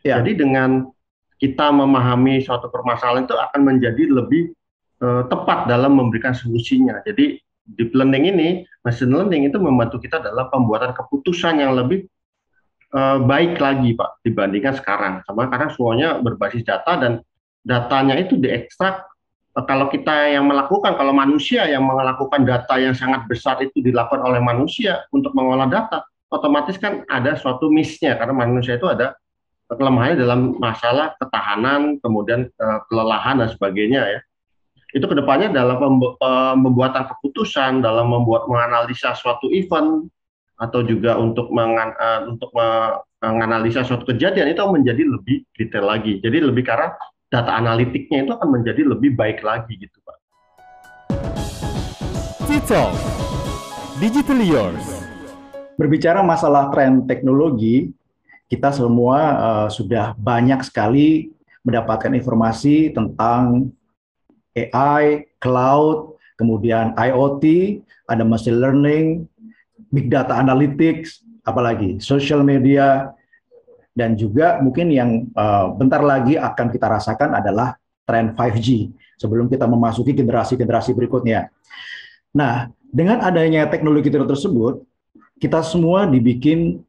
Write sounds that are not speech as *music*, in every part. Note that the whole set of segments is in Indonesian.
Ya. Jadi dengan kita memahami suatu permasalahan itu akan menjadi lebih uh, tepat dalam memberikan solusinya. Jadi deep learning ini, machine learning itu membantu kita dalam pembuatan keputusan yang lebih uh, baik lagi, Pak, dibandingkan sekarang. Sama karena semuanya berbasis data dan datanya itu diekstrak. Uh, kalau kita yang melakukan, kalau manusia yang melakukan data yang sangat besar itu dilakukan oleh manusia untuk mengolah data, otomatis kan ada suatu miss-nya karena manusia itu ada kelemahannya dalam masalah ketahanan, kemudian uh, kelelahan dan sebagainya ya. Itu ke depannya dalam pembuatan keputusan, dalam membuat menganalisa suatu event atau juga untuk mengan, uh, untuk menganalisa suatu kejadian itu menjadi lebih detail lagi. Jadi lebih karena data analitiknya itu akan menjadi lebih baik lagi gitu Pak. Cicol, Digital Yours. Berbicara masalah tren teknologi, kita semua uh, sudah banyak sekali mendapatkan informasi tentang AI, cloud, kemudian IoT, ada machine learning, big data analytics, apalagi social media, dan juga mungkin yang uh, bentar lagi akan kita rasakan adalah tren 5G sebelum kita memasuki generasi-generasi berikutnya. Nah, dengan adanya teknologi tersebut, kita semua dibikin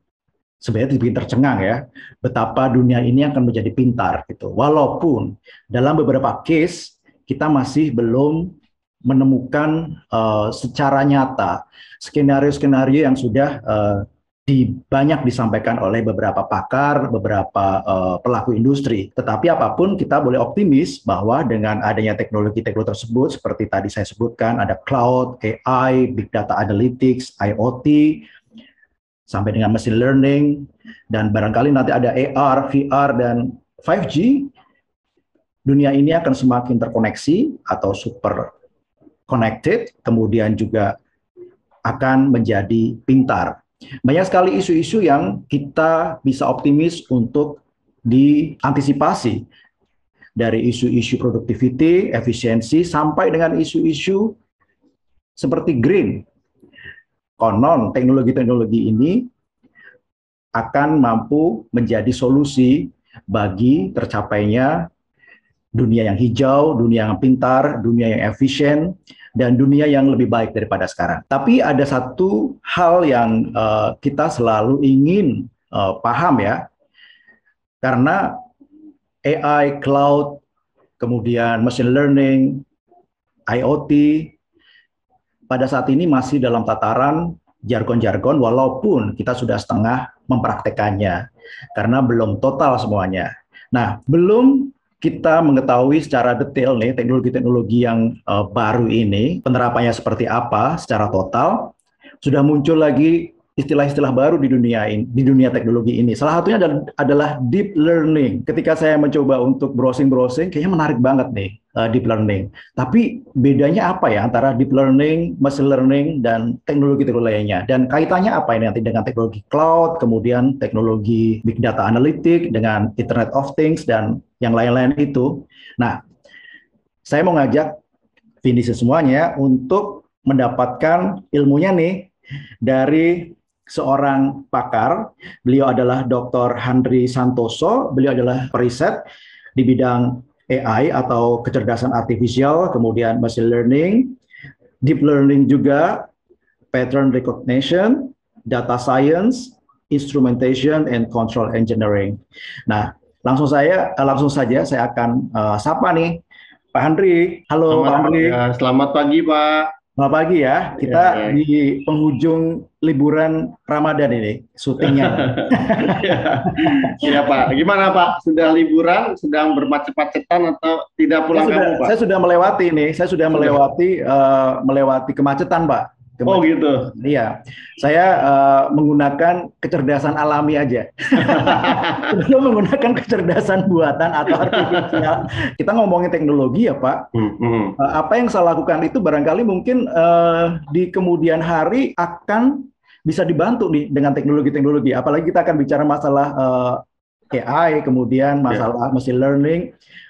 sebenarnya dibikin tercengang ya betapa dunia ini akan menjadi pintar gitu. Walaupun dalam beberapa case kita masih belum menemukan uh, secara nyata skenario-skenario yang sudah uh, di, banyak disampaikan oleh beberapa pakar, beberapa uh, pelaku industri. Tetapi apa pun kita boleh optimis bahwa dengan adanya teknologi-teknologi tersebut seperti tadi saya sebutkan ada cloud, AI, big data analytics, IoT, sampai dengan machine learning dan barangkali nanti ada AR, VR dan 5G dunia ini akan semakin terkoneksi atau super connected kemudian juga akan menjadi pintar. Banyak sekali isu-isu yang kita bisa optimis untuk diantisipasi dari isu-isu productivity, efisiensi sampai dengan isu-isu seperti green konon teknologi-teknologi ini akan mampu menjadi solusi bagi tercapainya dunia yang hijau, dunia yang pintar, dunia yang efisien, dan dunia yang lebih baik daripada sekarang. Tapi ada satu hal yang uh, kita selalu ingin uh, paham ya, karena AI, cloud, kemudian machine learning, IoT, pada saat ini masih dalam tataran jargon-jargon walaupun kita sudah setengah mempraktekannya karena belum total semuanya. Nah, belum kita mengetahui secara detail nih teknologi-teknologi yang uh, baru ini penerapannya seperti apa secara total sudah muncul lagi istilah-istilah baru di dunia ini, di dunia teknologi ini. Salah satunya adalah deep learning. Ketika saya mencoba untuk browsing-browsing, kayaknya menarik banget nih uh, deep learning. Tapi bedanya apa ya antara deep learning, machine learning, dan teknologi-teknologi lainnya? Dan kaitannya apa ini nanti dengan teknologi cloud, kemudian teknologi big data analytic, dengan Internet of Things, dan yang lain-lain itu. Nah, saya mau ngajak Vinicius semuanya untuk mendapatkan ilmunya nih dari seorang pakar. Beliau adalah Dr. Handri Santoso. Beliau adalah periset di bidang AI atau kecerdasan artifisial, kemudian machine learning, deep learning juga, pattern recognition, data science, instrumentation and control engineering. Nah, langsung saya eh, langsung saja saya akan uh, sapa nih Pak Handri. Halo selamat, Pak Handri. Selamat pagi Pak. Selamat pagi ya. Kita ya, ya. di penghujung liburan Ramadan ini syutingnya. *laughs* Iya Pak. Gimana Pak? Sudah liburan? Sedang bermacet-macetan atau tidak pulang saya sudah, Pak? Saya sudah melewati nih. Saya sudah melewati uh, melewati kemacetan Pak. Oh gitu. Iya, saya uh, menggunakan kecerdasan alami aja. *laughs* Belum menggunakan kecerdasan buatan atau artifisial. Kita ngomongin teknologi ya Pak. Hmm, hmm. Uh, apa yang saya lakukan itu barangkali mungkin uh, di kemudian hari akan bisa dibantu nih dengan teknologi-teknologi. Apalagi kita akan bicara masalah uh, AI, kemudian ya. masalah yeah. machine learning,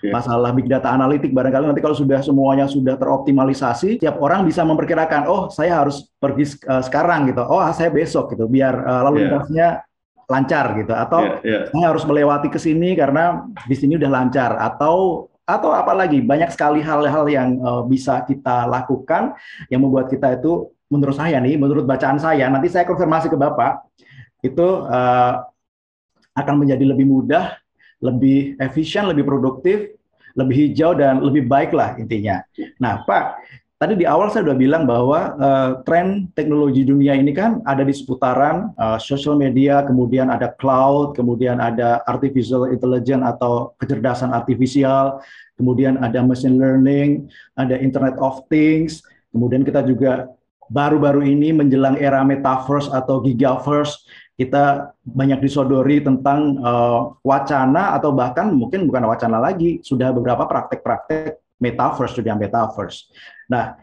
yeah. masalah big data analitik. Barangkali nanti kalau sudah semuanya sudah teroptimalisasi, tiap orang bisa memperkirakan, oh saya harus pergi uh, sekarang gitu, oh saya besok gitu, biar uh, lalu yeah. lintasnya lancar gitu atau yeah, yeah. saya harus melewati ke sini karena di sini udah lancar atau atau apalagi banyak sekali hal-hal yang uh, bisa kita lakukan yang membuat kita itu menurut saya nih menurut bacaan saya nanti saya konfirmasi ke Bapak itu uh, akan menjadi lebih mudah, lebih efisien, lebih produktif, lebih hijau dan lebih baik lah intinya. Nah, Pak, tadi di awal saya sudah bilang bahwa uh, tren teknologi dunia ini kan ada di seputaran uh, social media, kemudian ada cloud, kemudian ada artificial intelligence atau kecerdasan artifisial, kemudian ada machine learning, ada Internet of Things, kemudian kita juga baru-baru ini menjelang era metaverse atau gigaverse kita banyak disodori tentang uh, wacana atau bahkan mungkin bukan wacana lagi, sudah beberapa praktek-praktek metaverse, sudah metaverse. Nah,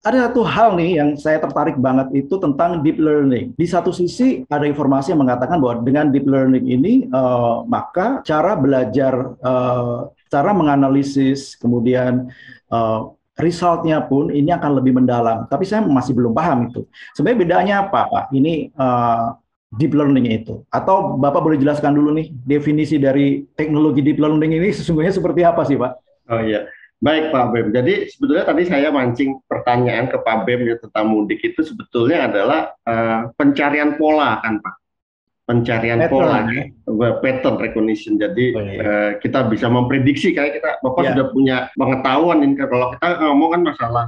ada satu hal nih yang saya tertarik banget itu tentang deep learning. Di satu sisi ada informasi yang mengatakan bahwa dengan deep learning ini uh, maka cara belajar, uh, cara menganalisis, kemudian uh, resultnya pun ini akan lebih mendalam. Tapi saya masih belum paham itu. Sebenarnya bedanya apa, Pak? Ini uh, deep learning itu? Atau Bapak boleh jelaskan dulu nih definisi dari teknologi deep learning ini sesungguhnya seperti apa sih Pak? Oh iya, baik Pak Bem. Jadi sebetulnya tadi saya mancing pertanyaan ke Pak Bem ya tentang mudik itu sebetulnya adalah uh, pencarian pola kan Pak? Pencarian pattern, pola, ya? pattern recognition. Jadi oh, iya. uh, kita bisa memprediksi kayak kita Bapak yeah. sudah punya pengetahuan ini kalau kita ngomong kan masalah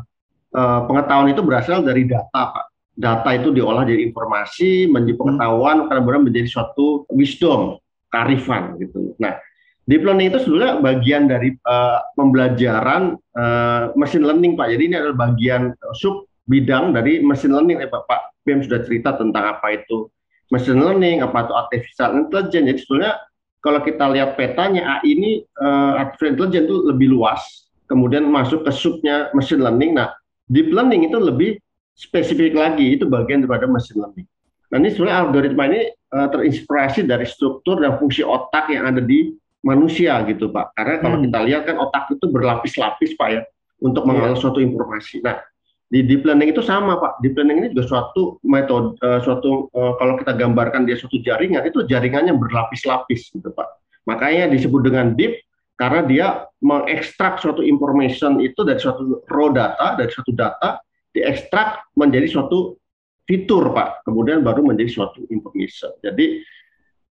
uh, pengetahuan itu berasal dari data Pak data itu diolah jadi informasi, menjadi hmm. pengetahuan, karena menjadi suatu wisdom, karifan gitu. Nah, deep learning itu sebetulnya bagian dari uh, pembelajaran uh, machine learning, Pak. Jadi ini adalah bagian sub bidang dari machine learning, ya, Pak. Pak BM sudah cerita tentang apa itu machine learning, apa itu artificial intelligence. Jadi sebetulnya kalau kita lihat petanya AI ini uh, artificial intelligence itu lebih luas, kemudian masuk ke subnya machine learning. Nah, deep learning itu lebih spesifik lagi itu bagian daripada machine learning. Nah ini sebenarnya algoritma ini uh, terinspirasi dari struktur dan fungsi otak yang ada di manusia gitu Pak. Karena kalau hmm. kita lihat kan otak itu berlapis-lapis Pak ya untuk mengolah yeah. suatu informasi. Nah di deep learning itu sama Pak. Deep learning ini juga suatu metode, uh, suatu uh, kalau kita gambarkan dia suatu jaringan itu jaringannya berlapis-lapis gitu Pak. Makanya disebut dengan deep karena dia mengekstrak suatu information itu dari suatu raw data, dari suatu data diekstrak menjadi suatu fitur Pak, kemudian baru menjadi suatu information. Jadi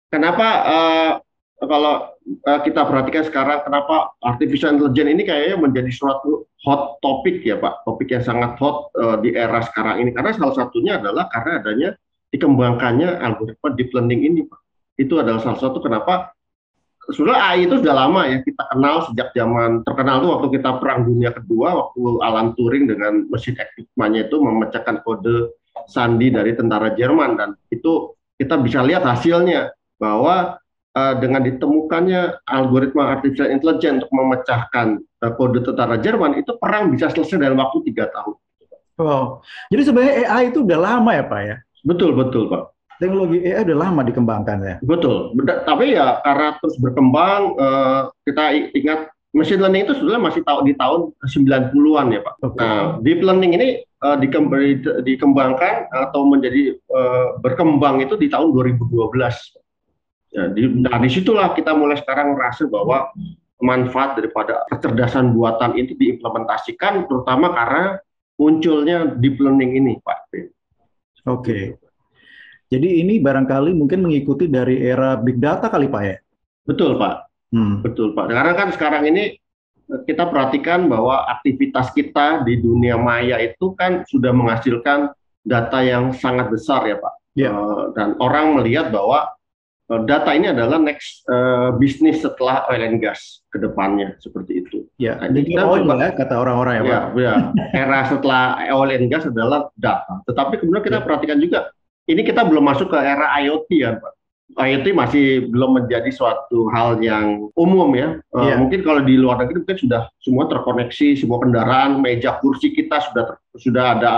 kenapa uh, kalau uh, kita perhatikan sekarang kenapa artificial intelligence ini kayaknya menjadi suatu hot topic ya Pak, topik yang sangat hot uh, di era sekarang ini karena salah satunya adalah karena adanya dikembangkannya algoritma deep learning ini Pak. Itu adalah salah satu kenapa sebenarnya AI itu sudah lama ya kita kenal sejak zaman terkenal tuh waktu kita perang dunia kedua waktu Alan Turing dengan mesin Enigma-nya itu memecahkan kode sandi dari tentara Jerman dan itu kita bisa lihat hasilnya bahwa uh, dengan ditemukannya algoritma artificial intelligence untuk memecahkan uh, kode tentara Jerman itu perang bisa selesai dalam waktu tiga tahun. Wow, jadi sebenarnya AI itu udah lama ya Pak ya? Betul betul Pak teknologi AI udah lama dikembangkan ya. Betul. Tapi ya karena terus berkembang, uh, kita ingat machine learning itu sebenarnya masih tahu di tahun 90-an ya Pak. Okay. Nah, deep learning ini uh, dikembangkan atau menjadi uh, berkembang itu di tahun 2012. Ya, di, nah di situlah kita mulai sekarang merasa bahwa manfaat daripada kecerdasan buatan itu diimplementasikan terutama karena munculnya deep learning ini Pak. Oke. Okay. Jadi ini barangkali mungkin mengikuti dari era big data kali Pak ya? Betul Pak, hmm. betul Pak. Karena kan sekarang ini eh, kita perhatikan bahwa aktivitas kita di dunia maya itu kan sudah menghasilkan data yang sangat besar ya Pak. Yeah. Uh, dan orang melihat bahwa uh, data ini adalah next uh, bisnis setelah oil and gas ke depannya seperti itu. Ya, nah, kita oil ya kata orang-orang ya, ya Pak. Ya, era setelah oil and gas adalah data. Tetapi kemudian kita yeah. perhatikan juga ini kita belum masuk ke era IoT ya Pak. IoT masih belum menjadi suatu hal yang umum ya. Yeah. Uh, mungkin kalau di luar negeri mungkin sudah semua terkoneksi, semua kendaraan, meja kursi kita sudah ter, sudah ada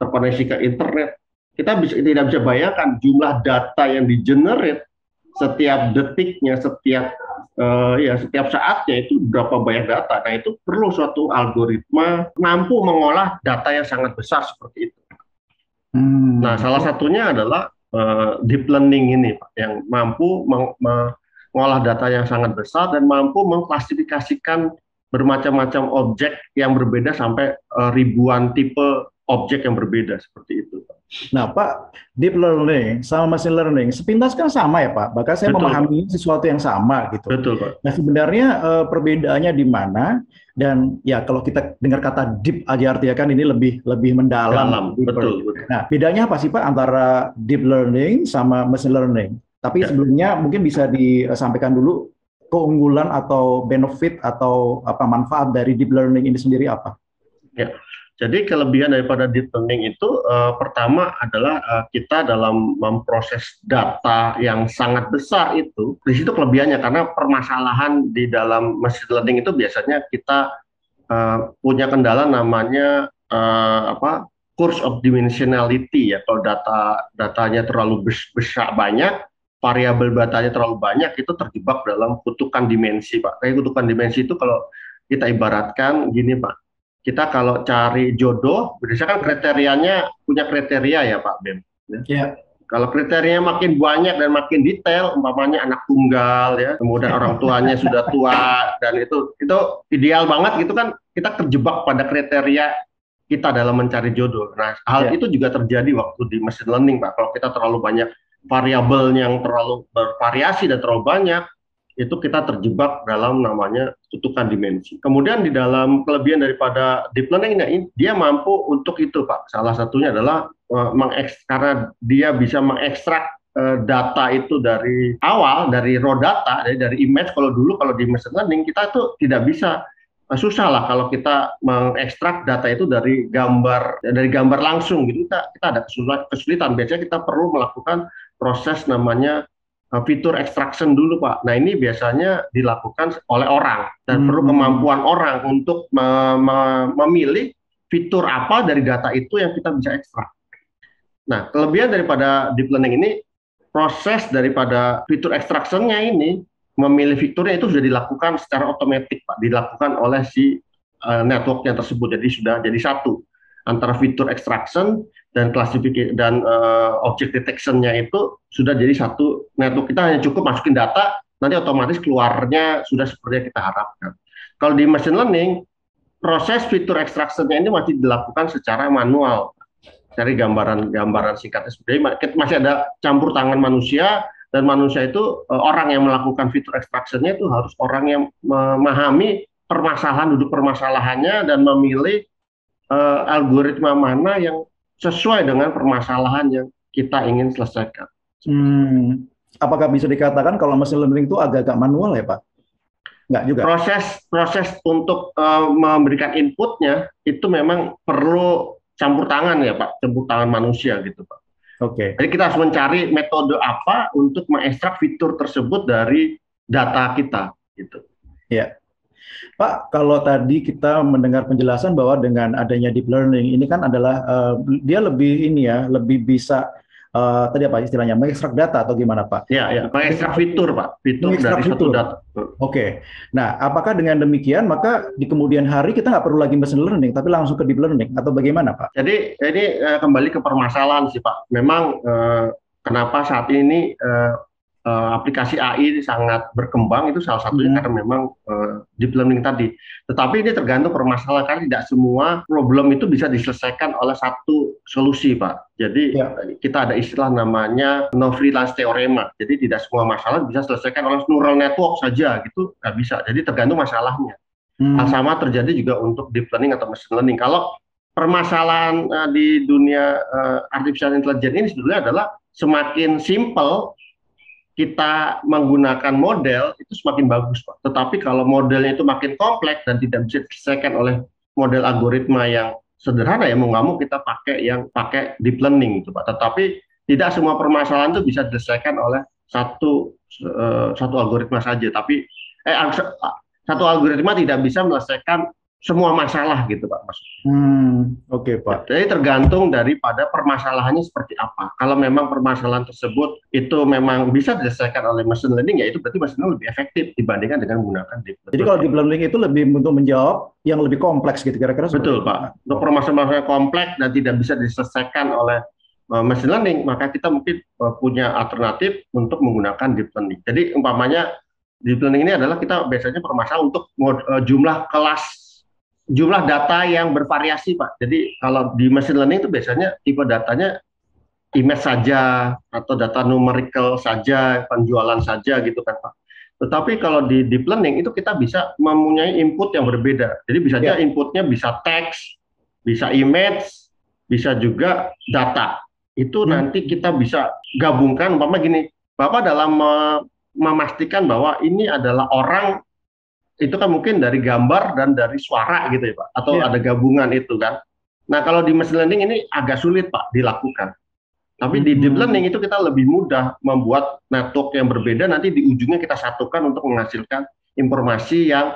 terkoneksi ke internet. Kita bisa tidak bisa bayangkan jumlah data yang di generate setiap detiknya, setiap uh, ya setiap saatnya itu berapa banyak data. Nah itu perlu suatu algoritma mampu mengolah data yang sangat besar seperti itu. Hmm. Nah, salah satunya adalah uh, deep learning ini, Pak, yang mampu mengolah data yang sangat besar dan mampu mengklasifikasikan bermacam-macam objek yang berbeda sampai uh, ribuan tipe objek yang berbeda seperti itu. Nah, Pak, deep learning sama machine learning sepintas kan sama ya, Pak. Bahkan saya Betul. memahami sesuatu yang sama gitu. Betul, Pak. Nah, sebenarnya uh, perbedaannya di mana? Dan ya kalau kita dengar kata deep aja artinya kan ini lebih lebih mendalam. Dalam, betul, betul. Nah, bedanya apa sih Pak antara deep learning sama machine learning? Tapi ya. sebelumnya mungkin bisa disampaikan dulu keunggulan atau benefit atau apa manfaat dari deep learning ini sendiri apa? Ya. Jadi kelebihan daripada deep learning itu uh, pertama adalah uh, kita dalam memproses data yang sangat besar itu di situ kelebihannya. Karena permasalahan di dalam machine learning itu biasanya kita uh, punya kendala namanya uh, apa course of dimensionality ya. Kalau data datanya terlalu besar banyak variabel datanya terlalu banyak itu terjebak dalam kutukan dimensi pak. Kayak kutukan dimensi itu kalau kita ibaratkan gini pak kita kalau cari jodoh, berdasarkan kriterianya punya kriteria ya Pak Bem. Ya. Yeah. Kalau kriterianya makin banyak dan makin detail, umpamanya anak tunggal ya, kemudian *laughs* orang tuanya sudah tua dan itu itu ideal banget gitu kan kita terjebak pada kriteria kita dalam mencari jodoh. Nah, hal yeah. itu juga terjadi waktu di machine learning, Pak. Kalau kita terlalu banyak variabel yang terlalu bervariasi dan terlalu banyak, itu kita terjebak dalam namanya tutukan dimensi. Kemudian di dalam kelebihan daripada deep learning ini dia mampu untuk itu Pak. Salah satunya adalah uh, karena dia bisa mengekstrak uh, data itu dari awal dari raw data dari dari image kalau dulu kalau di machine learning kita tuh tidak bisa uh, susah lah kalau kita mengekstrak data itu dari gambar dari gambar langsung gitu kita kita ada kesulitan biasanya kita perlu melakukan proses namanya Eh, fitur extraction dulu Pak. Nah ini biasanya dilakukan oleh orang dan hmm. perlu kemampuan orang untuk me me memilih fitur apa dari data itu yang kita bisa ekstrak. Nah kelebihan daripada deep learning ini proses daripada fitur extractionnya ini memilih fiturnya itu sudah dilakukan secara otomatis Pak, dilakukan oleh si uh, networknya tersebut. Jadi sudah jadi satu antara fitur extraction dan klasifikasi dan uh, object detectionnya itu sudah jadi satu network kita hanya cukup masukin data nanti otomatis keluarnya sudah seperti yang kita harapkan. Kalau di machine learning proses fitur extractionnya ini masih dilakukan secara manual dari gambaran-gambaran singkatnya seperti masih ada campur tangan manusia dan manusia itu uh, orang yang melakukan fitur extractionnya itu harus orang yang memahami permasalahan duduk permasalahannya dan memilih uh, algoritma mana yang sesuai dengan permasalahan yang kita ingin selesaikan. Hmm. Apakah bisa dikatakan kalau machine learning itu agak-agak manual ya Pak? Enggak juga. Proses proses untuk uh, memberikan inputnya itu memang perlu campur tangan ya Pak, campur tangan manusia gitu Pak. Oke. Okay. Jadi kita harus mencari metode apa untuk mengekstrak fitur tersebut dari data kita gitu. Ya. Pak, kalau tadi kita mendengar penjelasan bahwa dengan adanya deep learning ini kan adalah uh, dia lebih ini ya, lebih bisa uh, tadi apa istilahnya mengekstrak data atau gimana Pak? Ya, ya, mengekstrak fitur Pak, fitur dari fitur. satu data. Oke, okay. nah apakah dengan demikian maka di kemudian hari kita nggak perlu lagi machine learning, tapi langsung ke deep learning atau bagaimana Pak? Jadi ini uh, kembali ke permasalahan sih Pak. Memang uh, kenapa saat ini uh, uh, aplikasi AI sangat berkembang itu salah satunya hmm. karena memang uh, deep learning tadi. Tetapi ini tergantung permasalahan karena tidak semua problem itu bisa diselesaikan oleh satu solusi, Pak. Jadi ya. kita ada istilah namanya no freelance theorema. Jadi tidak semua masalah bisa diselesaikan oleh neural network saja gitu, nggak bisa. Jadi tergantung masalahnya. Hmm. Hal sama terjadi juga untuk deep learning atau machine learning. Kalau permasalahan uh, di dunia uh, artificial intelligence ini sebetulnya adalah semakin simple kita menggunakan model itu semakin bagus Pak. Tetapi kalau modelnya itu makin kompleks dan tidak bisa diselesaikan oleh model algoritma yang sederhana ya mau nggak mau kita pakai yang pakai deep learning itu Pak. Tetapi tidak semua permasalahan itu bisa diselesaikan oleh satu uh, satu algoritma saja. Tapi eh satu algoritma tidak bisa menyelesaikan semua masalah gitu Pak Mas. Hmm, Oke okay, Pak. Jadi tergantung daripada permasalahannya seperti apa. Kalau memang permasalahan tersebut itu memang bisa diselesaikan oleh machine learning ya itu berarti machine learning lebih efektif dibandingkan dengan menggunakan deep learning. Jadi kalau deep learning itu lebih untuk menjawab yang lebih kompleks gitu kira-kira. Betul Pak. Untuk permasalahan kompleks dan tidak bisa diselesaikan oleh uh, machine learning, maka kita mungkin uh, punya alternatif untuk menggunakan deep learning. Jadi umpamanya deep learning ini adalah kita biasanya permasalahan untuk uh, jumlah kelas jumlah data yang bervariasi Pak. Jadi kalau di machine learning itu biasanya tipe datanya image saja atau data numerical saja, penjualan saja gitu kan Pak. Tetapi kalau di deep learning itu kita bisa mempunyai input yang berbeda. Jadi bisa yeah. inputnya bisa teks, bisa image, bisa juga data. Itu hmm. nanti kita bisa gabungkan, umpama gini, Bapak dalam memastikan bahwa ini adalah orang itu kan mungkin dari gambar dan dari suara gitu ya Pak, atau yeah. ada gabungan itu kan. Nah kalau di machine learning ini agak sulit Pak dilakukan. Tapi di deep hmm. learning itu kita lebih mudah membuat network yang berbeda nanti di ujungnya kita satukan untuk menghasilkan informasi yang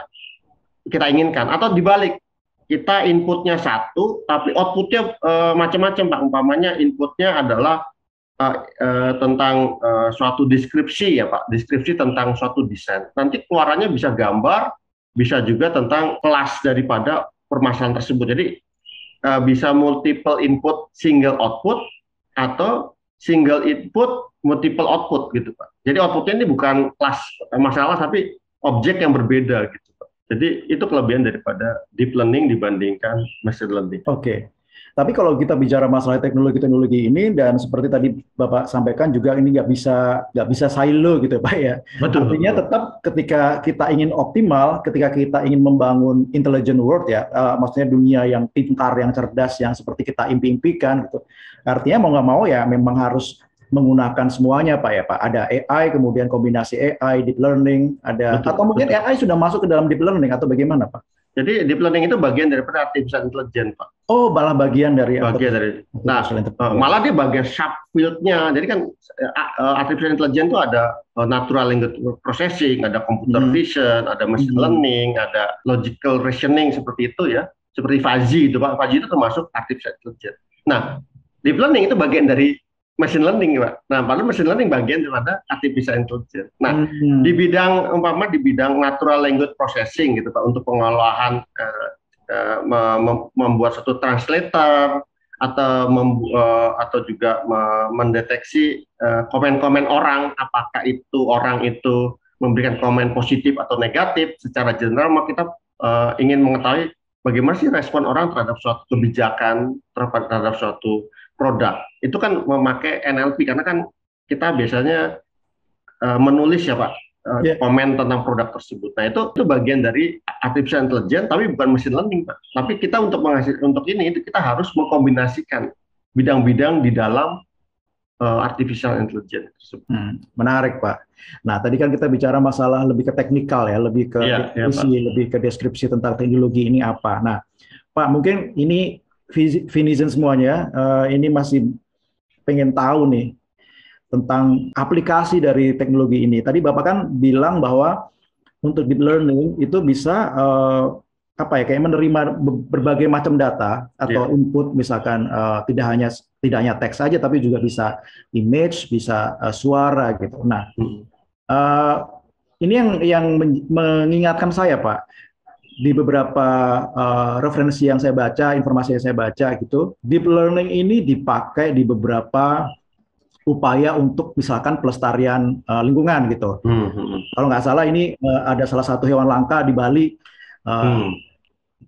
kita inginkan atau dibalik kita inputnya satu tapi outputnya e, macam-macam pak umpamanya inputnya adalah e, tentang e, suatu deskripsi ya pak deskripsi tentang suatu desain nanti keluarannya bisa gambar bisa juga tentang kelas daripada permasalahan tersebut jadi e, bisa multiple input single output atau single input multiple output gitu Pak. Jadi outputnya ini bukan kelas masalah tapi objek yang berbeda gitu Pak. Jadi itu kelebihan daripada deep learning dibandingkan machine learning. Oke. Okay. Tapi kalau kita bicara masalah teknologi-teknologi ini dan seperti tadi Bapak sampaikan juga ini nggak bisa nggak bisa silo gitu Pak ya. Betul. Artinya betul. tetap ketika kita ingin optimal, ketika kita ingin membangun intelligent world ya, uh, maksudnya dunia yang pintar, yang cerdas, yang seperti kita impi-impikan gitu. Artinya mau nggak mau ya memang harus menggunakan semuanya Pak ya Pak. Ada AI, kemudian kombinasi AI, deep learning, ada betul, atau mungkin betul. AI sudah masuk ke dalam deep learning atau bagaimana Pak? Jadi deep learning itu bagian daripada artificial intelligence, Pak. Oh, malah bagian dari bagian dari. Nah, malah dia bagian subfield-nya. Jadi kan uh, artificial intelligence itu ada uh, natural language processing, ada computer hmm. vision, ada machine hmm. learning, ada logical reasoning seperti itu ya. Seperti fuzzy itu, Pak. Fuzzy itu termasuk artificial intelligence. Nah, deep learning itu bagian dari machine learning, Pak. Nah, padahal machine learning bagian daripada artificial intelligence. Nah, hmm. di bidang umpama di bidang natural language processing gitu, Pak, untuk pengolahan uh, uh, mem membuat satu translator atau mem uh, atau juga me mendeteksi komen-komen uh, orang apakah itu orang itu memberikan komen positif atau negatif secara general maka kita uh, ingin mengetahui bagaimana sih respon orang terhadap suatu kebijakan terhadap suatu produk itu kan memakai NLP karena kan kita biasanya uh, menulis ya Pak uh, yeah. komen tentang produk tersebut. Nah itu itu bagian dari artificial intelligence tapi bukan machine learning Pak. Tapi kita untuk menghasil untuk ini itu kita harus mengkombinasikan bidang-bidang di dalam uh, artificial intelligence tersebut. Hmm, menarik Pak. Nah tadi kan kita bicara masalah lebih ke teknikal ya, lebih ke yeah, iya, deskripsi, yeah, lebih ke deskripsi tentang teknologi ini apa. Nah Pak mungkin ini Vinizen semuanya, uh, ini masih pengen tahu nih tentang aplikasi dari teknologi ini. Tadi Bapak kan bilang bahwa untuk deep learning itu bisa uh, apa ya kayak menerima berbagai macam data atau yeah. input misalkan uh, tidak hanya tidak hanya teks saja tapi juga bisa image, bisa uh, suara gitu. Nah, uh, ini yang yang mengingatkan saya Pak di beberapa uh, referensi yang saya baca, informasi yang saya baca gitu, deep learning ini dipakai di beberapa upaya untuk misalkan pelestarian uh, lingkungan gitu. Hmm, hmm, hmm. Kalau nggak salah ini uh, ada salah satu hewan langka di Bali, uh, hmm.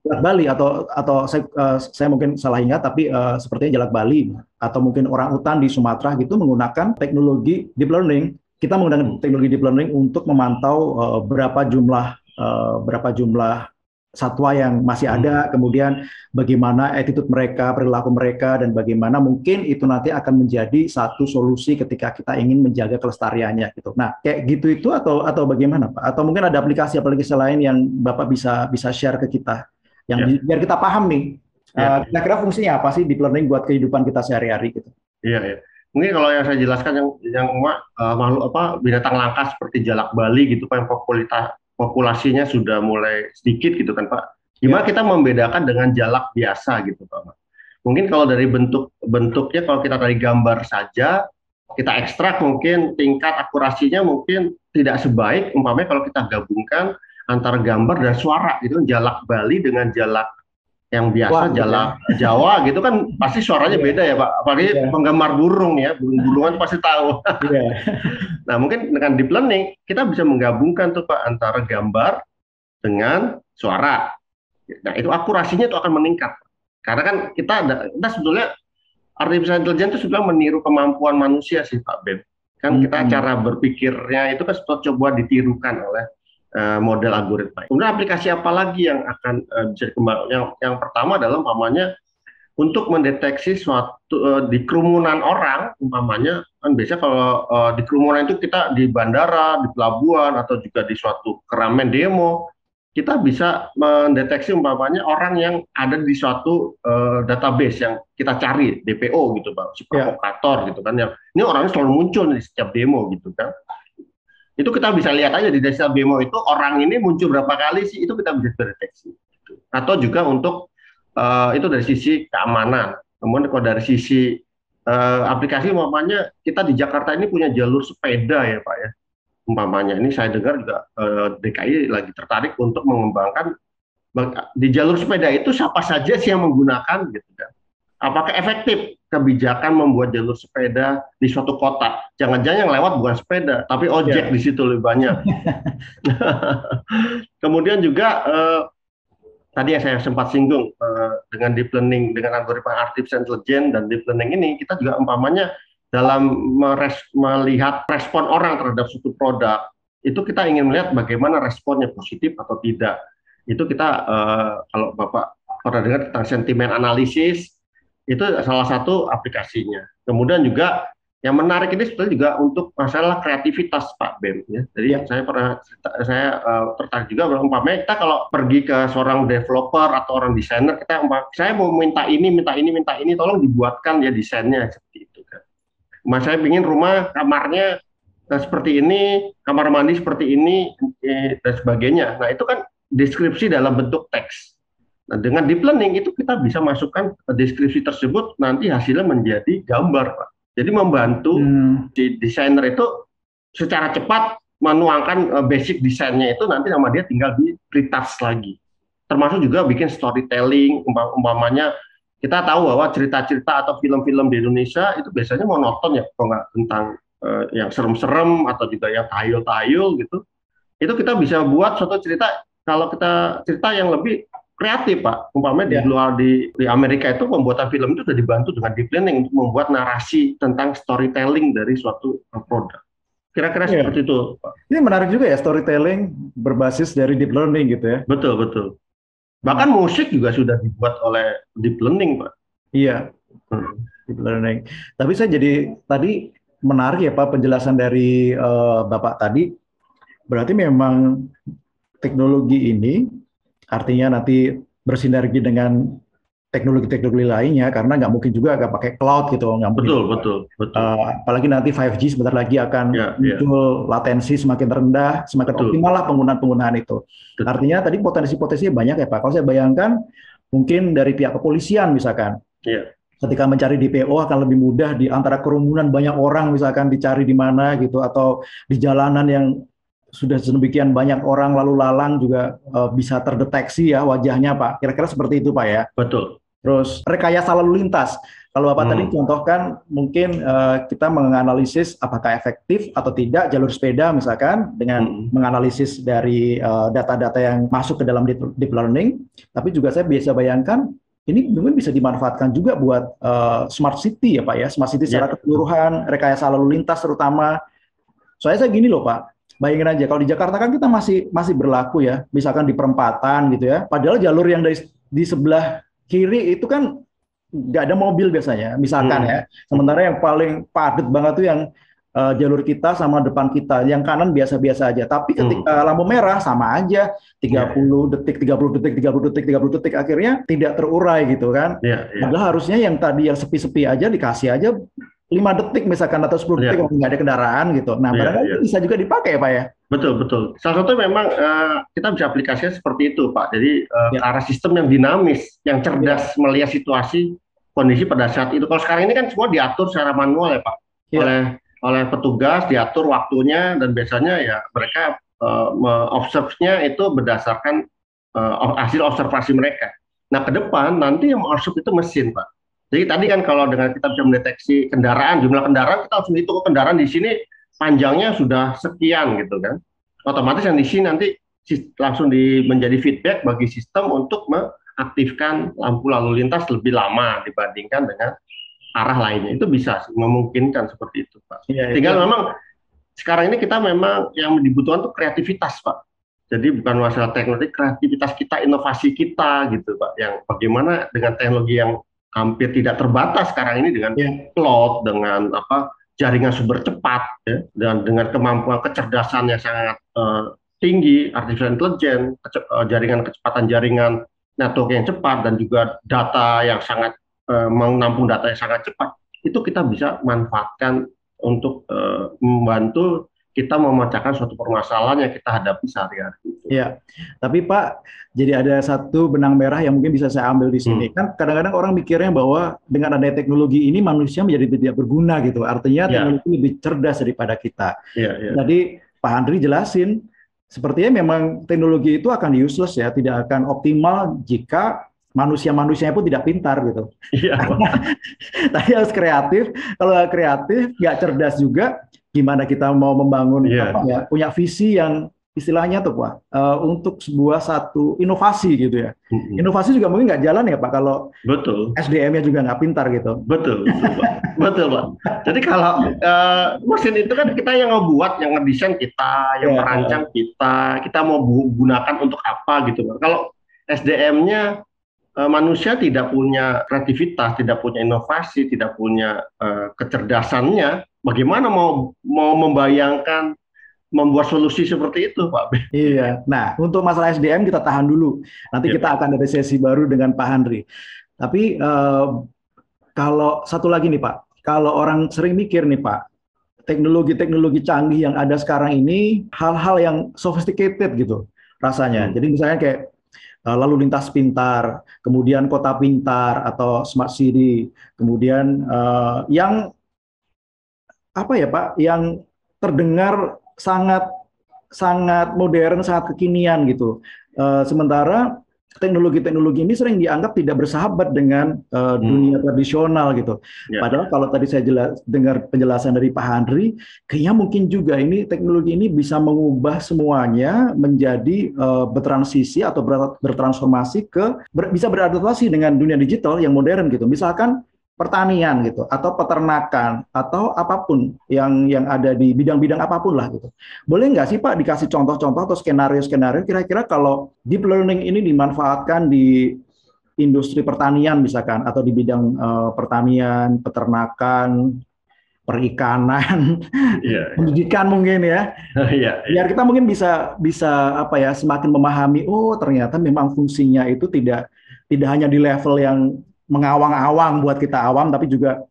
jalak Bali atau atau saya, uh, saya mungkin salah ingat tapi uh, sepertinya jalak Bali atau mungkin orang hutan di Sumatera gitu menggunakan teknologi deep learning. Kita menggunakan teknologi deep learning untuk memantau uh, berapa jumlah uh, berapa jumlah satwa yang masih hmm. ada, kemudian bagaimana attitude mereka, perilaku mereka, dan bagaimana mungkin itu nanti akan menjadi satu solusi ketika kita ingin menjaga kelestariannya gitu. Nah, kayak gitu itu atau atau bagaimana Pak? Atau mungkin ada aplikasi-aplikasi lain yang Bapak bisa bisa share ke kita, yang yeah. biar kita paham nih, yeah. uh, kira-kira fungsinya apa sih deep learning buat kehidupan kita sehari-hari gitu? Iya, yeah, iya. Yeah. Mungkin kalau yang saya jelaskan yang yang uh, makhluk apa binatang langka seperti jalak Bali gitu Pak yang popularitas populasinya sudah mulai sedikit gitu kan Pak. Gimana ya. kita membedakan dengan jalak biasa gitu Pak? Mungkin kalau dari bentuk bentuknya kalau kita dari gambar saja kita ekstrak mungkin tingkat akurasinya mungkin tidak sebaik umpamanya kalau kita gabungkan antara gambar dan suara gitu jalak Bali dengan jalak yang biasa Wah, gitu Jala, Jawa gitu kan pasti suaranya Iya. beda ya Pak. Apalagi Iya. penggemar burung ya, burung-burungan pasti tahu. Iya. *laughs* Nah, mungkin dengan deep learning kita bisa menggabungkan tuh Pak antara gambar dengan suara. Nah, itu akurasinya itu akan meningkat. Karena kan kita ada, kita sebetulnya artificial intelligence itu sudah meniru kemampuan manusia sih Pak Ben. Kan kita Hmm. cara berpikirnya itu kan sudah coba ditirukan oleh eh, model algoritma. Kemudian aplikasi apa lagi yang akan eh, bisa dikembangkan? Yang yang pertama adalah umpamanya untuk mendeteksi suatu eh, di kerumunan orang, umpamanya kan biasanya kalau eh, di kerumunan itu kita di bandara, di pelabuhan atau juga di suatu keramaian demo, kita bisa mendeteksi umpamanya orang yang ada di suatu eh, database yang kita cari DPO gitu bang, si Ya. provokator gitu kan yang ini orangnya selalu muncul di setiap demo gitu kan. Itu kita bisa lihat aja di desa demo itu orang ini muncul berapa kali sih itu kita bisa deteksi. gitu. Atau juga untuk eh, itu dari sisi keamanan. Kemudian kalau dari sisi eh, aplikasi umpamanya kita di Jakarta ini punya jalur sepeda ya Pak ya. Umpamanya ini saya dengar juga eh, DKI lagi tertarik untuk mengembangkan di jalur sepeda itu siapa saja sih yang menggunakan gitu kan. Apakah efektif kebijakan membuat jalur sepeda di suatu kota? Jangan-jangan yang lewat bukan sepeda, tapi ojek Ya. di situ lebih banyak. *laughs* *laughs* Kemudian juga eh, tadi yang saya sempat singgung eh, dengan deep learning, dengan algoritma artificial intelligence dan deep learning ini kita juga umpamanya dalam meres- melihat respon orang terhadap suatu produk itu kita ingin melihat bagaimana responnya positif atau tidak. Itu kita eh, kalau Bapak pernah dengar tentang sentimen analisis itu salah satu aplikasinya. Kemudian juga yang menarik ini sebetulnya juga untuk masalah kreativitas Pak Bem ya. Jadi Ya. saya pernah saya eh, tertarik juga umpamanya kita kalau pergi ke seorang developer atau orang desainer kita saya mau minta ini minta ini minta ini tolong dibuatkan ya desainnya seperti itu kan. Mas saya ingin rumah kamarnya eh, seperti ini, kamar mandi seperti ini eh, dan sebagainya. Nah, itu kan deskripsi dalam bentuk teks. Nah, dengan deep learning itu kita bisa masukkan deskripsi tersebut nanti hasilnya menjadi gambar, Pak. Jadi membantu Hmm. si desainer itu secara cepat menuangkan eh, basic desainnya itu nanti sama dia tinggal di retouch lagi. Termasuk juga bikin storytelling, umpa- umpamanya kita tahu bahwa cerita-cerita atau film-film di Indonesia itu biasanya monoton ya, kalau nggak tentang eh, yang serem-serem atau juga yang tahayul-tahayul gitu. Itu kita bisa buat suatu cerita kalau kita cerita yang lebih kreatif Pak. Umpamanya di Ya. luar di, di Amerika itu pembuatan film itu sudah dibantu dengan deep learning untuk membuat narasi tentang storytelling dari suatu produk. Kira-kira Iya. seperti itu, Pak. Ini menarik juga ya storytelling berbasis dari deep learning gitu ya. Betul, betul. Bahkan musik juga sudah dibuat oleh deep learning, Pak. Iya, Hmm. deep learning. Tapi saya jadi tadi menarik ya Pak penjelasan dari eh, Bapak tadi. Berarti memang teknologi ini artinya nanti bersinergi dengan teknologi-teknologi lainnya karena nggak mungkin juga nggak pakai cloud gitu, nggak mungkin. Betul, betul, betul. Eh, apalagi nanti 5G sebentar lagi akan Ya, ya. muncul latensi semakin rendah, semakin Betul. optimal lah penggunaan-penggunaan itu. Betul. Artinya tadi potensi-potensinya banyak ya Pak. Kalau saya bayangkan mungkin dari pihak kepolisian misalkan, Iya. ketika mencari DPO akan lebih mudah di antara kerumunan banyak orang misalkan dicari di mana gitu atau di jalanan yang sudah sedemikian banyak orang lalu lalang juga eh, bisa terdeteksi ya wajahnya Pak. Kira-kira seperti itu Pak ya. Betul. Terus rekayasa lalu lintas. Kalau Bapak Hmm. tadi contohkan mungkin eh, kita menganalisis apakah efektif atau tidak jalur sepeda misalkan dengan Hmm. menganalisis dari eh, data-data yang masuk ke dalam deep, deep learning. Tapi juga saya biasa bayangkan ini mungkin bisa dimanfaatkan juga buat eh, smart city ya Pak ya, smart city secara Ya. keseluruhan, rekayasa lalu lintas terutama. Soalnya saya gini loh Pak, bayangin aja kalau di Jakarta kan kita masih masih berlaku ya, misalkan di perempatan gitu ya. Padahal jalur yang dari di sebelah kiri itu kan nggak ada mobil biasanya, misalkan Hmm. ya. Sementara yang paling padat banget tuh yang eh, jalur kita sama depan kita, yang kanan biasa-biasa aja. Tapi Hmm. ketika lampu merah sama aja, 30 detik, 30 detik, 30 detik, 30 detik akhirnya tidak terurai gitu kan. Iya, iya. Padahal harusnya yang tadi yang sepi-sepi aja dikasih aja 5 detik misalkan atau 10 detik Iya. kalau nggak ada kendaraan gitu. Nah, Iya, barangkali itu bisa juga dipakai Pak ya. Betul, betul. Salah satu memang eh, kita bisa aplikasinya seperti itu, Pak. Jadi eh, Ya. ke arah sistem yang dinamis, yang cerdas melihat situasi kondisi pada saat itu. Kalau sekarang ini kan semua diatur secara manual ya, Pak. Ya. Oleh oleh petugas diatur waktunya dan biasanya ya mereka eh, me-observe-nya itu berdasarkan eh, hasil observasi mereka. Nah, ke depan nanti yang masuk itu mesin, Pak. Jadi tadi kan kalau dengan kita bisa mendeteksi kendaraan, jumlah kendaraan kita langsung hitung kendaraan di sini panjangnya sudah sekian gitu kan. Otomatis yang di sini nanti langsung di, menjadi feedback bagi sistem untuk mengaktifkan lampu lalu lintas lebih lama dibandingkan dengan arah lainnya. Itu bisa memungkinkan seperti itu, Pak. Ya, Tinggal memang sekarang ini kita memang yang dibutuhkan tuh kreativitas, Pak. Jadi bukan masalah teknologi, kreativitas kita, inovasi kita gitu, Pak. Yang bagaimana dengan teknologi yang hampir tidak terbatas sekarang ini dengan yeah. cloud, dengan apa jaringan super cepat, ya, dan dengan kemampuan kecerdasan yang sangat uh, tinggi, artificial intelligence, kece uh, jaringan kecepatan jaringan network yang cepat dan juga data yang sangat uh, menampung data yang sangat cepat, itu kita bisa manfaatkan untuk uh, membantu kita memecahkan suatu permasalahan yang kita hadapi sehari-hari. Iya, tapi Pak, jadi ada satu benang merah yang mungkin bisa saya ambil di sini. Hmm. Kan kadang-kadang orang mikirnya bahwa dengan adanya teknologi ini manusia menjadi tidak berguna gitu. Artinya ya. teknologi lebih cerdas daripada kita. Ya, ya. Jadi Pak Andri jelasin, sepertinya memang teknologi itu akan useless ya, tidak akan optimal jika manusia-manusianya pun tidak pintar gitu. Iya. *laughs* Tapi harus kreatif. Kalau kreatif, nggak cerdas juga, gimana kita mau membangun yeah. apa ya punya visi yang istilahnya tuh pak uh, untuk sebuah satu inovasi gitu ya mm-hmm. inovasi juga mungkin nggak jalan ya pak kalau betul SDM-nya juga nggak pintar gitu betul betul pak betul pak jadi kalau uh, mesin itu kan kita yang ngebuat yang ngedesain kita yang yeah, merancang yeah. kita kita mau gunakan untuk apa gitu pak kalau SDM-nya uh, manusia tidak punya kreativitas tidak punya inovasi tidak punya uh, kecerdasannya bagaimana mau mau membayangkan membuat solusi seperti itu, Pak Iya. Nah, untuk masalah SDM kita tahan dulu. Nanti ya, kita akan ada sesi baru dengan Pak Handri. Tapi eh, kalau satu lagi nih, Pak, kalau orang sering mikir nih, Pak, teknologi-teknologi canggih yang ada sekarang ini hal-hal yang sophisticated gitu rasanya. Hmm. Jadi misalnya kayak eh, lalu lintas pintar, kemudian kota pintar atau smart city, kemudian uh, yang apa ya Pak yang terdengar sangat sangat modern, sangat kekinian gitu. Uh, sementara teknologi-teknologi ini sering dianggap tidak bersahabat dengan uh, dunia hmm. tradisional gitu. Ya. Padahal kalau tadi saya jelas, dengar penjelasan dari Pak Handri, kayaknya mungkin juga ini teknologi ini bisa mengubah semuanya menjadi uh, bertransisi atau bertransformasi ke ber, bisa beradaptasi dengan dunia digital yang modern gitu. Misalkan pertanian gitu atau peternakan atau apa pun yang yang ada di bidang-bidang apa pun lah gitu. Boleh nggak sih Pak dikasih contoh-contoh atau skenario-skenario kira-kira kalau deep learning ini dimanfaatkan di industri pertanian misalkan atau di bidang uh, pertanian, peternakan, perikanan, yeah, yeah. pendidikan mungkin ya. *laughs* yeah, yeah. Biar kita mungkin bisa bisa apa ya semakin memahami oh ternyata memang fungsinya itu tidak tidak hanya di level yang mengawang-awang buat kita awam, tapi juga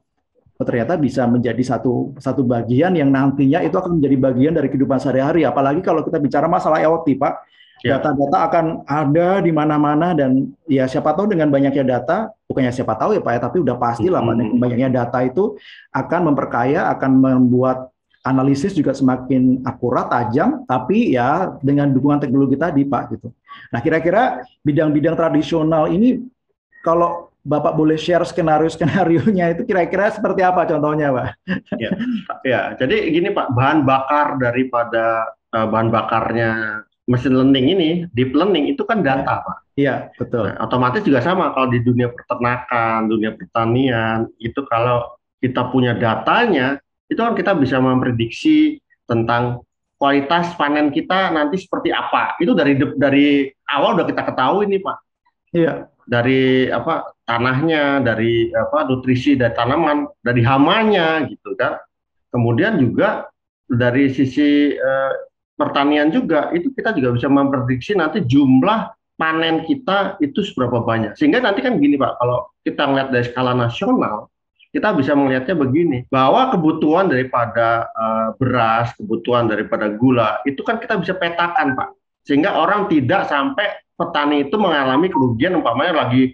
oh, ternyata bisa menjadi satu satu bagian yang nantinya itu akan menjadi bagian dari kehidupan sehari-hari. Apalagi kalau kita bicara masalah IoT, Pak. Ya. Data-data akan ada di mana-mana dan ya siapa tahu dengan banyaknya data, bukannya siapa tahu ya Pak ya, tapi udah pasti lah hmm. banyaknya data itu akan memperkaya, akan membuat analisis juga semakin akurat, tajam, tapi ya dengan dukungan teknologi tadi Pak gitu. Nah kira-kira bidang-bidang tradisional ini kalau Bapak boleh share skenario-skenarionya itu kira-kira seperti apa contohnya, Pak? Ya, ya jadi gini Pak, bahan bakar daripada uh, bahan bakarnya mesin learning ini, deep learning itu kan data, Pak. Iya, betul. Nah, otomatis juga sama kalau di dunia peternakan, dunia pertanian, itu kalau kita punya datanya, itu kan kita bisa memprediksi tentang kualitas panen kita nanti seperti apa. Itu dari dari awal udah kita ketahui nih, Pak. Iya. Dari apa tanahnya, dari apa nutrisi dari tanaman, dari hamanya gitu kan. Kemudian juga dari sisi eh, pertanian juga itu kita juga bisa memprediksi nanti jumlah panen kita itu seberapa banyak. Sehingga nanti kan gini Pak, kalau kita ngeliat dari skala nasional, kita bisa melihatnya begini, bahwa kebutuhan daripada uh, beras, kebutuhan daripada gula, itu kan kita bisa petakan Pak. Sehingga orang tidak sampai petani itu mengalami kerugian umpamanya lagi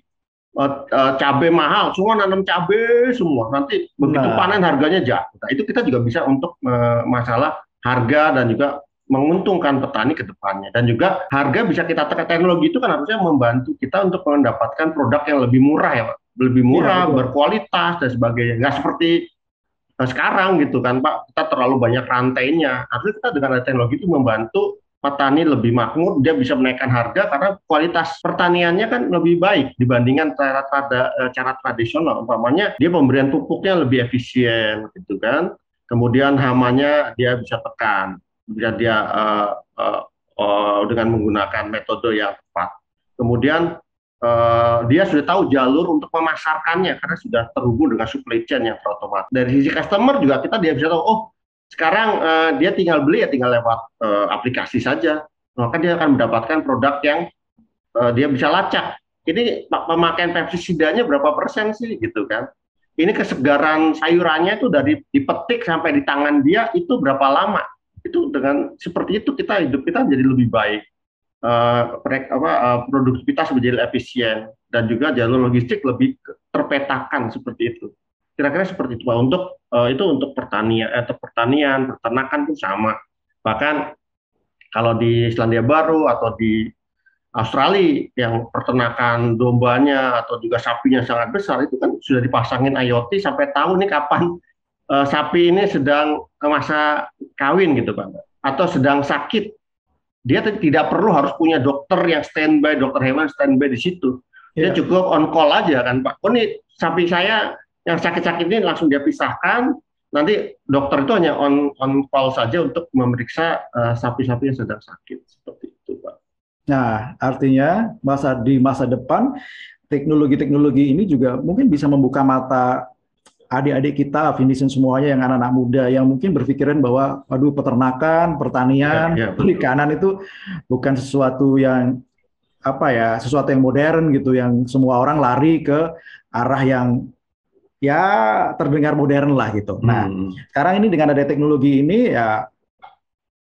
uh, uh, cabai mahal, semua nanam cabai semua. Nanti begitu nah. panen harganya jatuh. Nah, itu kita juga bisa untuk uh, masalah harga dan juga menguntungkan petani ke depannya. Dan juga harga bisa kita tekan. Teknologi itu kan harusnya membantu kita untuk mendapatkan produk yang lebih murah ya Pak. Lebih iya, murah ya, berkualitas dan sebagainya. Nggak seperti uh, sekarang gitu kan Pak. Kita terlalu banyak rantainya. Harusnya kita dengan teknologi itu membantu petani lebih makmur, dia bisa menaikkan harga karena kualitas pertaniannya kan lebih baik dibandingkan cara cara, eh, cara tradisional. Umpamanya dia pemberian pupuknya lebih efisien, gitu kan. Kemudian hamanya dia bisa tekan, bisa dia uh, uh, uh, dengan menggunakan metode yang tepat. Kemudian uh, dia sudah tahu jalur untuk memasarkannya karena sudah terhubung dengan supply chain yang terotomatis. Dari sisi customer juga kita dia bisa tahu, oh sekarang uh, dia tinggal beli ya tinggal lewat uh, aplikasi saja, maka dia akan mendapatkan produk yang uh, dia bisa lacak. Ini pemakaian pestisidanya berapa persen sih gitu kan? Ini kesegaran sayurannya itu dari dipetik sampai di tangan dia itu berapa lama? Itu dengan seperti itu kita hidup kita menjadi lebih baik. Uh, apa, uh, produktivitas menjadi efisien dan juga jalur logistik lebih terpetakan seperti itu. Kira-kira seperti itu Pak. Untuk uh, itu untuk pertanian atau eh, pertanian, peternakan pun sama. Bahkan kalau di Selandia Baru atau di Australia yang pertenakan dombanya atau juga sapinya sangat besar itu kan sudah dipasangin IoT sampai tahu nih kapan uh, sapi ini sedang masa kawin gitu Pak atau sedang sakit dia tidak perlu harus punya dokter yang standby dokter hewan standby di situ dia yeah. cukup on call aja kan Pak oh nih sapi saya yang sakit-sakit ini langsung dia pisahkan. Nanti dokter itu hanya on on call saja untuk memeriksa eh, sapi-sapi uh, yang sedang sakit. Seperti itu pak. Nah artinya masa di masa depan teknologi-teknologi ini juga mungkin bisa membuka mata adik-adik kita, finishing semuanya yang anak-anak muda yang mungkin berpikiran bahwa, aduh peternakan, pertanian, ya, ya, perikanan itu bukan sesuatu yang apa ya, sesuatu yang modern gitu, yang semua orang lari ke arah yang ya terdengar modern lah gitu. Nah, hmm. sekarang ini dengan ada teknologi ini ya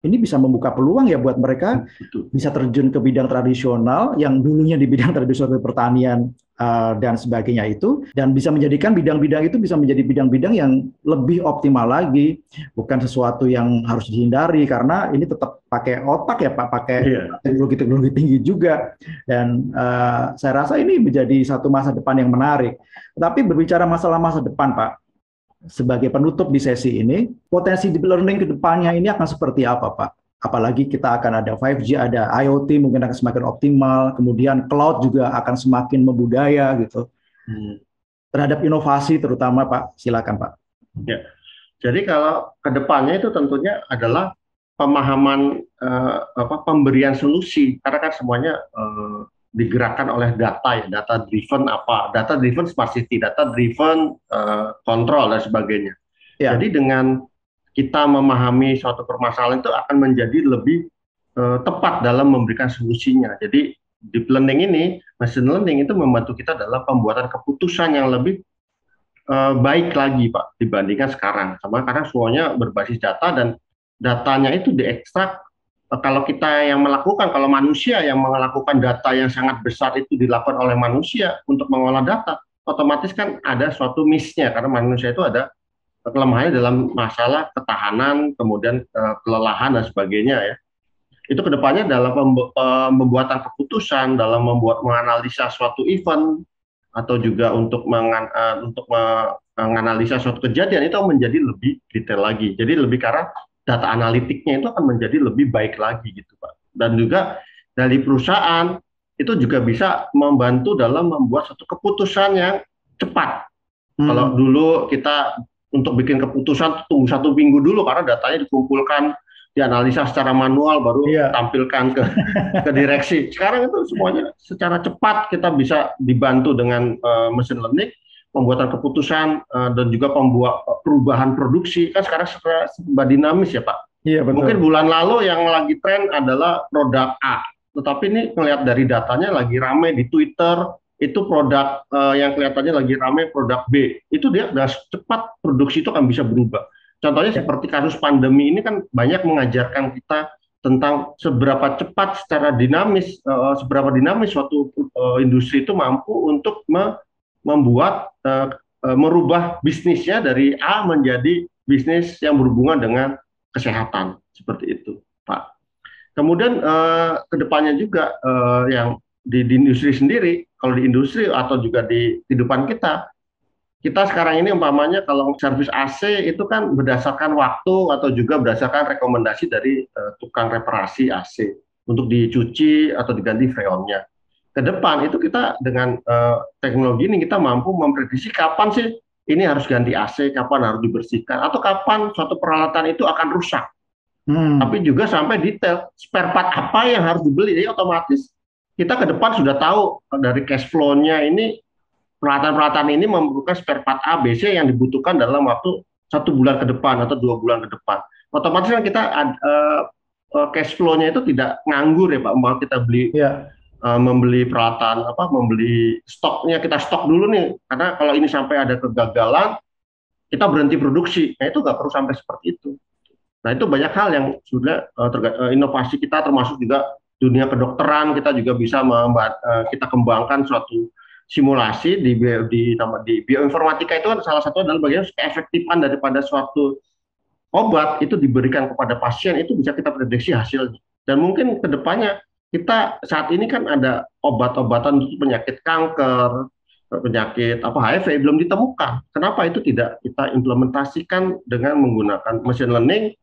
ini bisa membuka peluang ya buat mereka Betul. bisa terjun ke bidang tradisional yang dulunya di bidang tradisional pertanian uh, dan sebagainya itu dan bisa menjadikan bidang-bidang itu bisa menjadi bidang-bidang yang lebih optimal lagi bukan sesuatu yang harus dihindari karena ini tetap pakai otak ya Pak pakai yeah. teknologi-teknologi tinggi juga dan uh, saya rasa ini menjadi satu masa depan yang menarik tapi berbicara masalah masa depan Pak sebagai penutup di sesi ini, potensi deep learning ke depannya ini akan seperti apa, Pak? Apalagi kita akan ada 5G, ada IoT mungkin akan semakin optimal, kemudian cloud juga akan semakin membudaya gitu. Hmm. Terhadap inovasi terutama, Pak. Silakan, Pak. Ya. Jadi kalau ke depannya itu tentunya adalah pemahaman uh, apa pemberian solusi karena kan semuanya uh, digerakkan oleh data ya, data driven apa, data driven smart city, data driven uh, control dan sebagainya. Ya. Jadi dengan kita memahami suatu permasalahan itu akan menjadi lebih uh, tepat dalam memberikan solusinya. Jadi deep learning ini, machine learning itu membantu kita dalam pembuatan keputusan yang lebih uh, baik lagi Pak dibandingkan sekarang. Sama karena semuanya berbasis data dan datanya itu diekstrak Eh, kalau kita yang melakukan, kalau manusia yang melakukan data yang sangat besar itu dilakukan oleh manusia untuk mengolah data, otomatis kan ada suatu missnya karena manusia itu ada kelemahannya dalam masalah ketahanan, kemudian uh, kelelahan dan sebagainya ya. Itu ke depannya dalam pembuatan keputusan, dalam membuat menganalisa suatu event atau juga untuk mengan, uh, untuk menganalisa suatu kejadian itu menjadi lebih detail lagi. Jadi lebih arah data analitiknya itu akan menjadi lebih baik lagi gitu Pak. Dan juga dari perusahaan itu juga bisa membantu dalam membuat satu keputusan yang cepat. Hmm. Kalau dulu kita untuk bikin keputusan tunggu satu minggu dulu karena datanya dikumpulkan dianalisa secara manual baru iya. tampilkan ke *laughs* ke direksi. Sekarang itu semuanya secara cepat kita bisa dibantu dengan uh, mesin learning pembuatan keputusan uh, dan juga pembuat perubahan produksi kan sekarang serba dinamis ya Pak. Iya betul. Mungkin bulan lalu yang lagi tren adalah produk A, tetapi ini melihat dari datanya lagi ramai di Twitter itu produk uh, yang kelihatannya lagi ramai produk B itu dia sudah cepat produksi itu akan bisa berubah. Contohnya ya. seperti kasus pandemi ini kan banyak mengajarkan kita tentang seberapa cepat secara dinamis uh, seberapa dinamis suatu uh, industri itu mampu untuk me membuat uh, uh, merubah bisnisnya dari A menjadi bisnis yang berhubungan dengan kesehatan seperti itu, Pak. Kemudian uh, ke depannya juga uh, yang di, di industri sendiri, kalau di industri atau juga di kehidupan kita, kita sekarang ini umpamanya kalau servis AC itu kan berdasarkan waktu atau juga berdasarkan rekomendasi dari uh, tukang reparasi AC untuk dicuci atau diganti freonnya. Ke depan itu kita dengan uh, teknologi ini kita mampu memprediksi kapan sih ini harus ganti AC, kapan harus dibersihkan, atau kapan suatu peralatan itu akan rusak Hmm. Tapi juga sampai detail spare part apa yang harus dibeli. Jadi otomatis kita ke depan sudah tahu dari cash flow-nya ini peralatan-peralatan ini memerlukan spare part A, B, C yang dibutuhkan dalam waktu satu bulan ke depan atau dua bulan ke depan. Otomatis kan kita uh, cash flow-nya itu tidak nganggur ya Pak. Mau kita beli. Iya. uh, membeli peralatan apa, membeli stoknya kita stok dulu nih. Karena kalau ini sampai ada kegagalan, kita berhenti produksi. Nah itu nggak perlu sampai seperti itu. Nah itu banyak hal yang sudah uh, uh, inovasi kita termasuk juga dunia kedokteran kita juga bisa membuat uh, kita kembangkan suatu simulasi di di nama di bioinformatika itu kan salah satu adalah bagian keefektifan daripada suatu obat itu diberikan kepada pasien itu bisa kita prediksi hasilnya dan mungkin ke depannya kita saat ini kan ada obat-obatan untuk penyakit kanker penyakit apa HIV belum ditemukan. Kenapa itu tidak kita implementasikan dengan menggunakan machine learning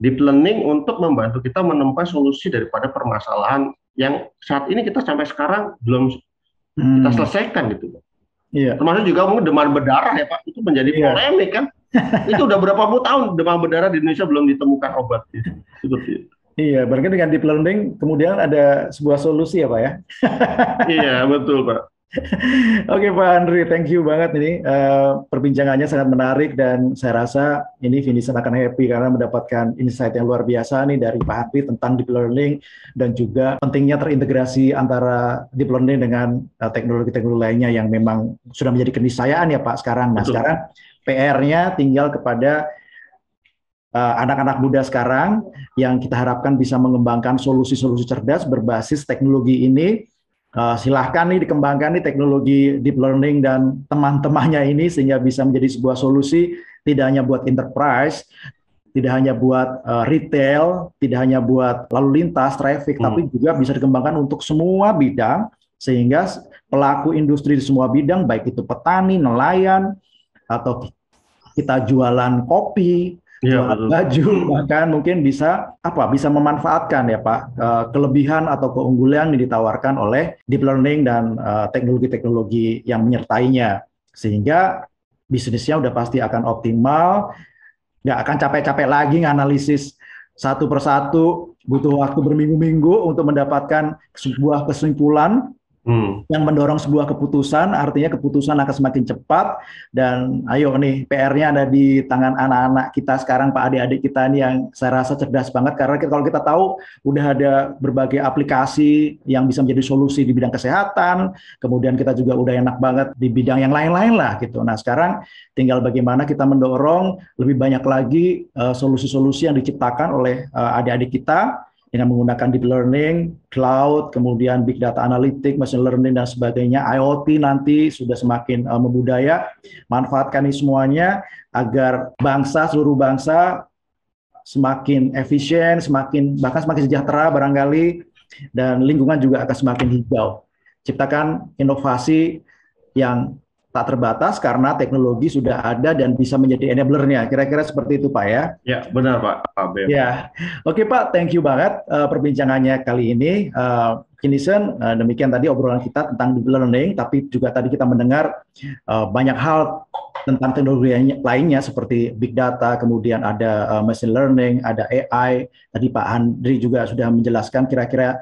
deep learning untuk membantu kita menemukan solusi daripada permasalahan yang saat ini kita sampai sekarang belum hmm. kita selesaikan gitu. Iya. Termasuk juga mungkin demam berdarah ya Pak, itu menjadi iya. polemik kan. *laughs* itu udah berapa puluh tahun demam berdarah di Indonesia belum ditemukan obat seperti itu. Iya, berarti dengan deep learning kemudian ada sebuah solusi ya Pak ya? iya, betul Pak. *laughs* Oke Pak Andri, thank you banget ini uh, perbincangannya sangat menarik dan saya rasa ini Vincent akan happy karena mendapatkan insight yang luar biasa nih dari Pak Andri tentang deep learning dan juga pentingnya terintegrasi antara deep learning dengan uh, teknologi-teknologi lainnya yang memang sudah menjadi keniscayaan ya Pak sekarang. Nah Betul. sekarang PR-nya tinggal kepada eh, anak-anak uh, muda sekarang yang kita harapkan bisa mengembangkan solusi-solusi cerdas berbasis teknologi ini Uh, silahkan nih dikembangkan nih teknologi deep learning dan teman-temannya ini sehingga bisa menjadi sebuah solusi tidak hanya buat enterprise, tidak hanya buat uh, retail, tidak hanya buat lalu lintas, traffic, hmm. tapi juga bisa dikembangkan untuk semua bidang sehingga pelaku industri di semua bidang baik itu petani, nelayan atau kita jualan kopi, ya, baju bahkan mungkin bisa apa bisa memanfaatkan ya Pak uh, kelebihan atau keunggulan yang ditawarkan oleh deep learning dan eh, teknologi-teknologi yang menyertainya. Sehingga bisnisnya udah pasti akan optimal nggak akan capek-capek lagi nganalisis satu persatu butuh waktu berminggu-minggu untuk mendapatkan sebuah kesimpulan hmm. yang mendorong sebuah keputusan, artinya keputusan akan semakin cepat dan ayo nih PR-nya ada di tangan anak-anak kita sekarang Pak adik-adik kita ini yang saya rasa cerdas banget karena kalau kita tahu udah ada berbagai aplikasi yang bisa menjadi solusi di bidang kesehatan, kemudian kita juga udah enak banget di bidang yang lain-lain lah gitu. Nah sekarang tinggal bagaimana kita mendorong lebih banyak lagi uh, solusi-solusi yang diciptakan oleh uh, adik-adik kita dengan menggunakan deep learning, cloud, kemudian big data analytics, machine learning dan sebagainya, IoT nanti sudah semakin uh, membudaya. Manfaatkan ini semuanya agar bangsa seluruh bangsa semakin efisien, semakin bahkan semakin sejahtera barangkali dan lingkungan juga akan semakin hijau. Ciptakan inovasi yang tak terbatas karena teknologi sudah ada dan bisa menjadi enablernya. Kira-kira seperti itu Pak ya? Ya benar Pak. Pak Ya, oke Pak, thank you banget uh, perbincangannya kali ini. Uh, Kinison, uh, demikian tadi obrolan kita tentang deep learning, tapi juga tadi kita mendengar uh, banyak hal tentang teknologi lainnya seperti big data, kemudian ada uh, machine learning, ada AI. Tadi Pak Andri juga sudah menjelaskan kira-kira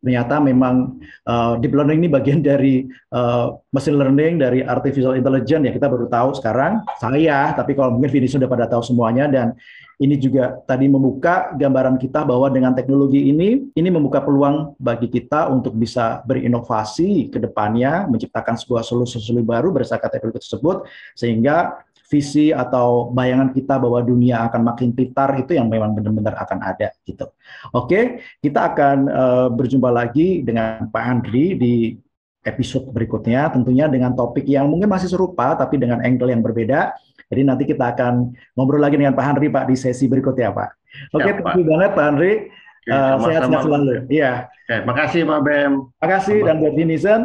ternyata memang uh, deep learning ini bagian dari uh, machine learning dari artificial intelligence. Ya kita baru tahu sekarang saya tapi kalau mungkin Vinny sudah pada tahu semuanya. Dan ini juga tadi membuka gambaran kita bahwa dengan teknologi ini ini membuka peluang bagi kita untuk bisa berinovasi ke depannya menciptakan sebuah solusi-solusi baru berdasarkan teknologi tersebut sehingga visi atau bayangan kita bahwa dunia akan makin pintar itu yang memang benar-benar akan ada gitu. Oke, kita akan uh, berjumpa lagi dengan Pak Andri di episode berikutnya tentunya dengan topik yang mungkin masih serupa tapi dengan angle yang berbeda. Jadi nanti kita akan ngobrol lagi dengan Pak Andri Pak di sesi berikutnya Pak. Oke, ya, terima kasih banget Pak Andri. uh, sehat-sehat selalu. Iya. Oke, makasih Pak Bem. Makasih dan buat Vinison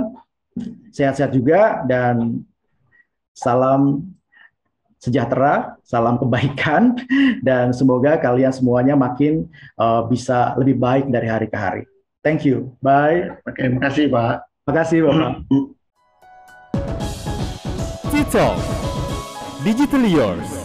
sehat-sehat juga dan salam sejahtera, salam kebaikan, *laughs* dan semoga kalian semuanya makin uh, bisa lebih baik dari hari ke hari. Thank you. Bye. Oke, makasih Pak. Makasih Bapak. Digital Yours.